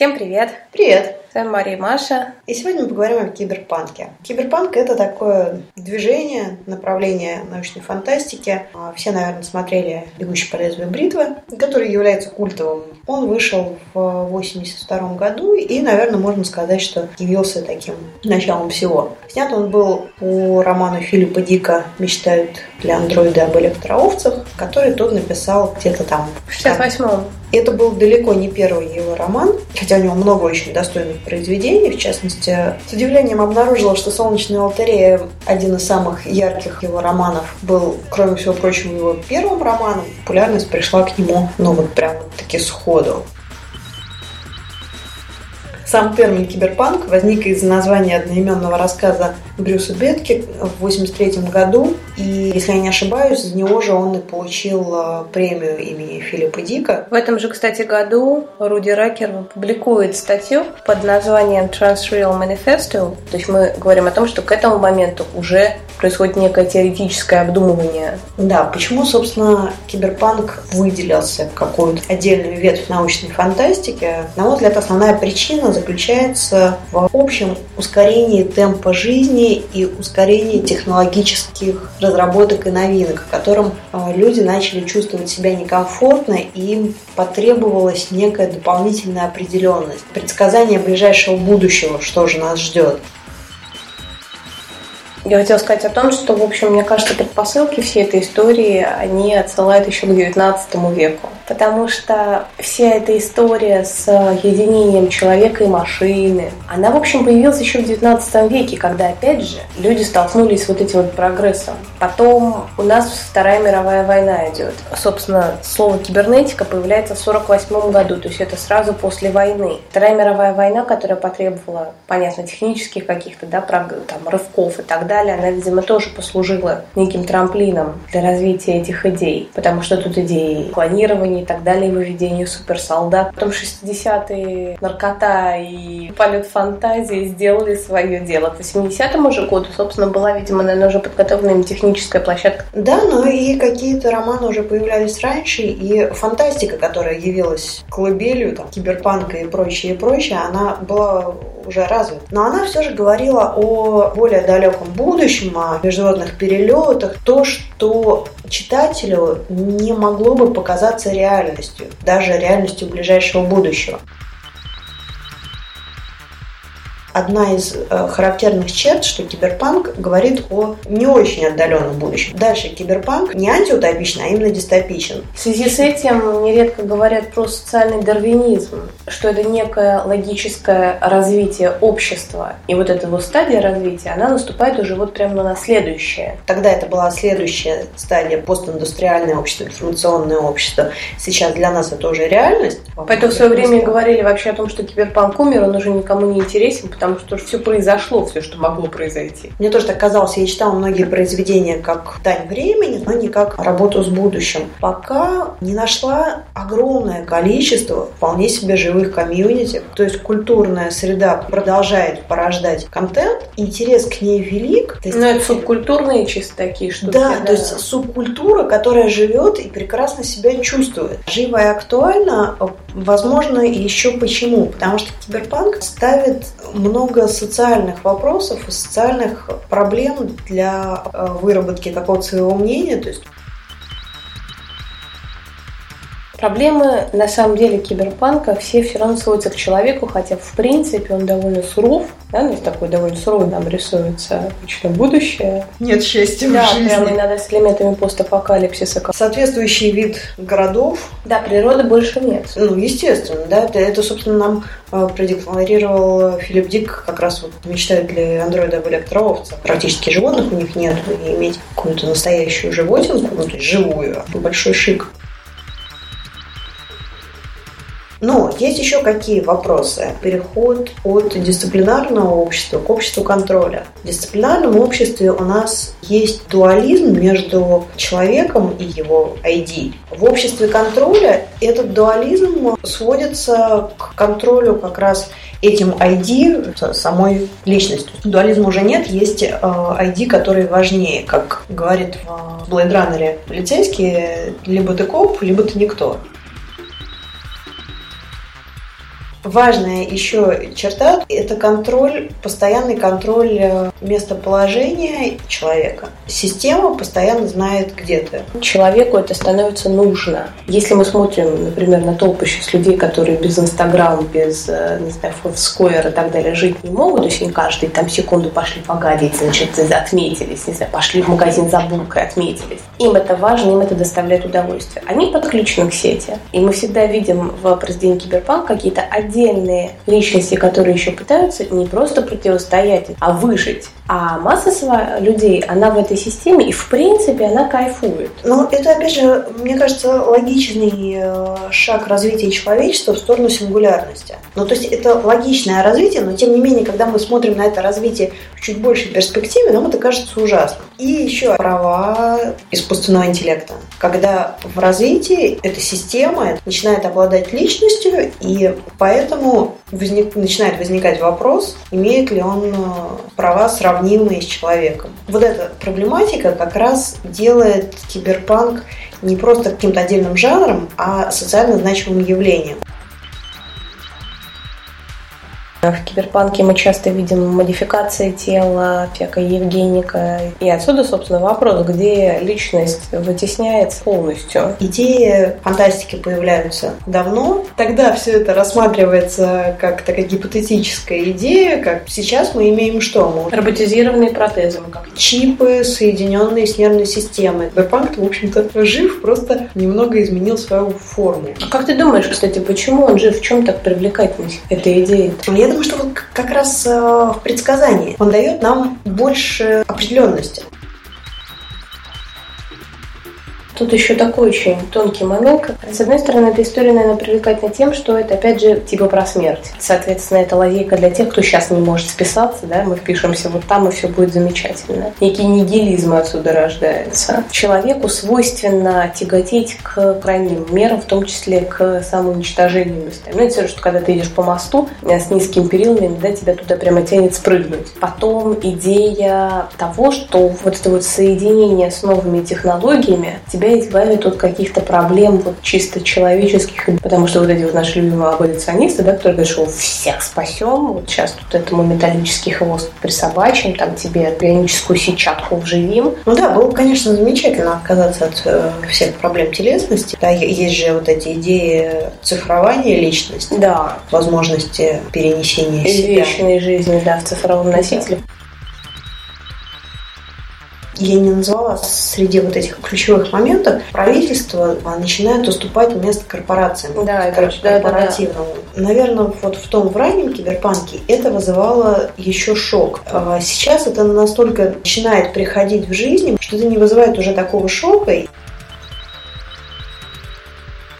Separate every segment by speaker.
Speaker 1: Всем привет!
Speaker 2: Привет!
Speaker 1: С вами Мария и Маша.
Speaker 2: И сегодня мы поговорим о киберпанке. Киберпанк – это такое движение, направление научной фантастики. А, все, наверное, смотрели «Бегущий по лезвию бритвы», который является культовым. Он вышел в 1982 году и, наверное, можно сказать, что явился таким началом всего. Снят он был по роману Филиппа Дика «Мечтают для андроида об электроовцах», который тот написал где-то там.
Speaker 1: В 68-м.
Speaker 2: Это был далеко не первый его роман, хотя у него много очень достойных произведений. В частности, с удивлением обнаружила, что «Солнечная лотерея» один из самых ярких его романов был, кроме всего прочего, его первым романом. Популярность пришла к нему, ну вот прям таки сходу. Сам термин киберпанк возник из названия одноименного рассказа Брюса Бетки в 1983 году. И, если я не ошибаюсь, за него же он и получил э, премию имени Филиппа Дика.
Speaker 1: В этом же, кстати, году Руди Ракер публикует статью под названием Transreal Manifesto. То есть мы говорим о том, что к этому моменту уже происходит некое теоретическое обдумывание.
Speaker 2: Да, почему, собственно, киберпанк выделился в какую-то отдельную ветвь научной фантастики? На мой взгляд, основная причина заключается в общем ускорении темпа жизни и ускорении технологических разработок и новинок, в котором а, люди начали чувствовать себя некомфортно и им потребовалась некая дополнительная определенность, предсказание ближайшего будущего, что же нас ждет.
Speaker 1: Я хотела сказать о том, что, в общем, мне кажется, предпосылки всей этой истории, они отсылают еще к XIX веку. Потому что вся эта история с единением человека и машины, она, в общем, появилась еще в XIX веке, когда, опять же, люди столкнулись с вот этим вот прогрессом. Потом у нас Вторая мировая война идет. Собственно, слово кибернетика появляется в 1948 году, то есть это сразу после войны. Вторая мировая война, которая потребовала, понятно, технических каких-то, да, там, рывков и так далее, она, видимо, тоже послужила неким трамплином для развития этих идей, потому что тут идеи планирования и так далее, выведения суперсолдат. Потом 60-е наркота и полет фантазии сделали свое дело. К 80-му же году, собственно, была, видимо, наверное, уже подготовлена техническая площадка.
Speaker 2: Да, но и какие-то романы уже появлялись раньше, и фантастика, которая явилась колыбелью, там, киберпанка и прочее, и прочее, она была уже развит. Но она все же говорила о более далеком будущем, о международных перелетах, то, что читателю не могло бы показаться реальностью, даже реальностью ближайшего будущего. Одна из э, характерных черт, что киберпанк говорит о не очень отдаленном будущем. Дальше киберпанк не антиутопичен, а именно дистопичен.
Speaker 1: В связи с этим нередко говорят про социальный дарвинизм, что это некое логическое развитие общества. И вот эта вот стадия развития, она наступает уже вот прямо на следующее.
Speaker 2: Тогда это была следующая стадия постиндустриальное общество, информационное общество. Сейчас для нас это уже реальность.
Speaker 1: Поэтому в свое время говорили вообще о том, что киберпанк умер, он уже никому не интересен, потому что все произошло, все, что могло произойти.
Speaker 2: Мне тоже так казалось, я читала многие произведения как «Дань времени», но не как работу с будущим. Пока не нашла огромное количество вполне себе живых комьюнити, то есть культурная среда продолжает порождать контент, интерес к ней велик.
Speaker 1: Но ну, это субкультурные чисто такие штуки.
Speaker 2: Да, да, то есть субкультура, которая живет и прекрасно себя чувствует. Живо и актуально, возможно, еще почему? Потому что киберпанк ставит много социальных вопросов и социальных проблем для э, выработки какого-то своего мнения. То есть
Speaker 1: Проблемы, на самом деле, киберпанка все все равно сводятся к человеку, хотя, в принципе, он довольно суров, да, есть такой довольно суровый нам рисуется что будущее.
Speaker 2: Нет счастья
Speaker 1: да,
Speaker 2: в жизни.
Speaker 1: Да, прямо иногда с элементами постапокалипсиса.
Speaker 2: Соответствующий вид городов.
Speaker 1: Да, природы больше нет.
Speaker 2: Ну, естественно, да, это, это собственно, нам э, продекларировал Филипп Дик, как раз вот мечтает ли андроида об электроовцах. Практически животных у них нет, и иметь какую-то настоящую животинку, ну, то есть живую, большой шик. Но есть еще какие вопросы? Переход от дисциплинарного общества к обществу контроля. В дисциплинарном обществе у нас есть дуализм между человеком и его ID. В обществе контроля этот дуализм сводится к контролю как раз этим ID самой личностью. Дуализма уже нет, есть ID, э, который важнее, как говорит в Blade Runner полицейский, либо ты коп, либо ты никто. Важная еще черта – это контроль, постоянный контроль э, местоположения человека. Система постоянно знает, где ты.
Speaker 1: Человеку это становится нужно. Если мы смотрим, например, на толпище с людей, которые без Инстаграм, без, э, не знаю, Фотоскойер и так далее жить не могут, то есть они каждый там секунду пошли погадить, значит, отметились, не знаю, пошли в магазин за булкой, отметились. Им это важно, им это доставляет удовольствие. Они подключены к сети. И мы всегда видим в произведении Киберпанк какие-то отдельные личности, которые еще пытаются не просто противостоять, а выжить. А масса людей, она в этой системе, и в принципе она кайфует.
Speaker 2: Ну, это, опять же, мне кажется, логичный э, шаг развития человечества в сторону сингулярности. Ну, то есть это логичное развитие, но тем не менее, когда мы смотрим на это развитие чуть большей перспективе, нам это кажется ужасным. И еще права искусственного интеллекта. Когда в развитии эта система начинает обладать личностью, и поэтому возник, начинает возникать вопрос, имеет ли он э, права сравнимые с человеком. Вот эта проблематика как раз делает киберпанк не просто каким-то отдельным жанром, а социально значимым явлением.
Speaker 1: В киберпанке мы часто видим модификации тела, всякая евгеника. И отсюда, собственно, вопрос, где личность вытесняется полностью.
Speaker 2: Идеи фантастики появляются давно. Тогда все это рассматривается как такая гипотетическая идея, как сейчас мы имеем что?
Speaker 1: Мы... Роботизированные протезы.
Speaker 2: Как чипы, соединенные с нервной системой. Киберпанк, в общем-то, жив, просто немного изменил свою форму.
Speaker 1: А как ты думаешь, кстати, почему он жив? В чем так привлекательность этой идеи?
Speaker 2: Я думаю, что вот как раз э, в предсказании он дает нам больше определенности.
Speaker 1: Тут еще такой очень тонкий момент. С одной стороны, эта история, наверное, привлекательна тем, что это, опять же, типа про смерть. Соответственно, это лазейка для тех, кто сейчас не может списаться, да, мы впишемся вот там, и все будет замечательно. Некий нигилизм отсюда рождается. Человеку свойственно тяготеть к крайним мерам, в том числе к самоуничтожению местами. Ну, это что когда ты идешь по мосту э, с низкими перилами, да, тебя туда прямо тянет спрыгнуть. Потом идея того, что вот это вот соединение с новыми технологиями тебя избавит от каких-то проблем вот чисто человеческих, потому что вот эти вот наши любимые аболиционисты, да, которые говорят, что всех спасем, вот сейчас тут этому металлический хвост присобачим, там тебе бионическую сетчатку вживим.
Speaker 2: Ну да, было бы, конечно, замечательно отказаться от э, всех проблем телесности. Да, есть же вот эти идеи цифрования личности,
Speaker 1: да.
Speaker 2: возможности перенесения себя.
Speaker 1: Вечной жизни, да, в цифровом носителе
Speaker 2: я не назвала среди вот этих ключевых моментов, правительство начинает уступать место корпорациям.
Speaker 1: Да,
Speaker 2: корпоративному. Да, да, да. Наверное, вот в том в раннем киберпанке это вызывало еще шок. А сейчас это настолько начинает приходить в жизнь, что это не вызывает уже такого шока.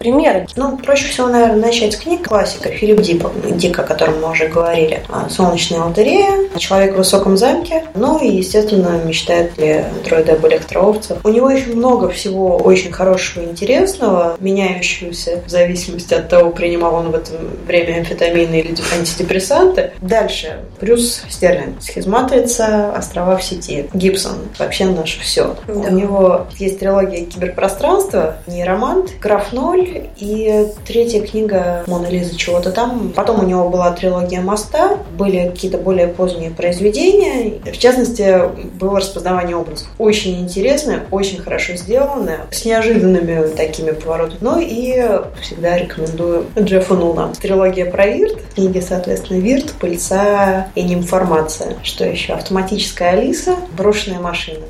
Speaker 1: Примеры?
Speaker 2: Ну, проще всего, наверное, начать с книг классика Филипп Дипа, Дика, о котором мы уже говорили. А, «Солнечная лотерея», «Человек в высоком замке», ну и, естественно, «Мечтает ли дроиды об электроовцах». У него еще много всего очень хорошего и интересного, меняющегося в зависимости от того, принимал он в это время амфетамины или антидепрессанты. Дальше. Брюс Стерлинг, «Схизматрица», «Острова в сети», Гибсон, вообще наше все. Да. У него есть трилогия «Киберпространство», «Нейромант», «Граф Ноль», и третья книга Мона Лиза чего-то там. Потом у него была трилогия «Моста», были какие-то более поздние произведения. В частности, было распознавание образов. Очень интересное, очень хорошо сделанное, с неожиданными такими поворотами. Ну и всегда рекомендую Джеффа Нула. Трилогия про Вирт, книги, соответственно, Вирт, Пыльца и Нимформация. Что еще? Автоматическая Алиса, брошенная машина.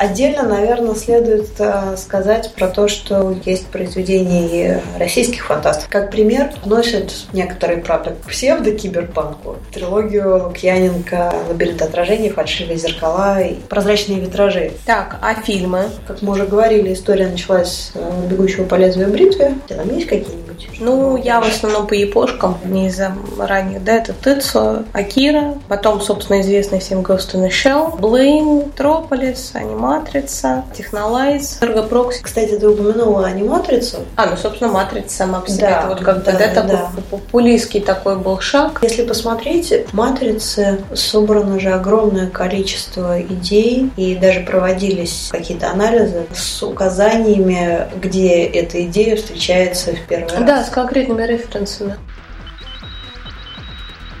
Speaker 2: Отдельно, наверное, следует э, сказать про то, что есть произведения российских фантастов. Как пример носят некоторые, правда, псевдо-киберпанку. Трилогию Лукьяненко «Лабиринт отражений», «Фальшивые зеркала» и «Прозрачные витражи».
Speaker 1: Так, а фильмы?
Speaker 2: Как мы уже говорили, история началась с э, «Бегущего по лезвию бритвы». Там есть какие-нибудь?
Speaker 1: Ну, я в основном по япошкам, не из-за ранних. Да, это Тыцу, Акира, потом, собственно, известный всем Ghost in the Shell, Блейн, Трополис, Анима Матрица, Технолайз, Эргопрокси.
Speaker 2: Кстати, ты упомянула аниматрицу.
Speaker 1: А, ну, собственно, Матрица сама по себе. Да, это вот как да, да, да. популистский такой был шаг.
Speaker 2: Если посмотреть, в Матрице собрано же огромное количество идей, и даже проводились какие-то анализы с указаниями, где эта идея встречается в первый раз.
Speaker 1: Да, с конкретными референсами.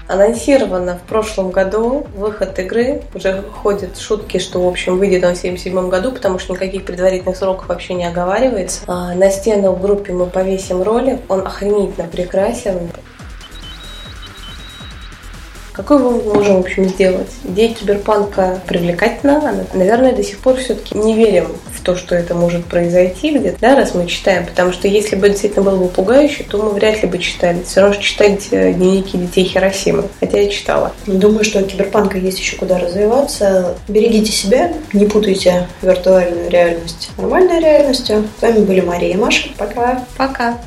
Speaker 1: Анонсировано в прошлом году выход игры. Уже ходят шутки, что, в общем, выйдет он в 1977 году, потому что никаких предварительных сроков вообще не оговаривается. А на стену в группе мы повесим ролик. Он охренительно прекрасен. Какой мы можем, в общем, сделать? Идея киберпанка привлекательна. Наверное, до сих пор все-таки не верим в то, что это может произойти где-то, да, раз мы читаем. Потому что если бы действительно было бы пугающе, то мы вряд ли бы читали. Все равно читать э, дневники детей Хиросимы. Хотя я читала.
Speaker 2: Думаю, что у киберпанка есть еще куда развиваться. Берегите себя, не путайте виртуальную реальность нормальной реальностью. С вами были Мария и Маша. Пока.
Speaker 1: Пока.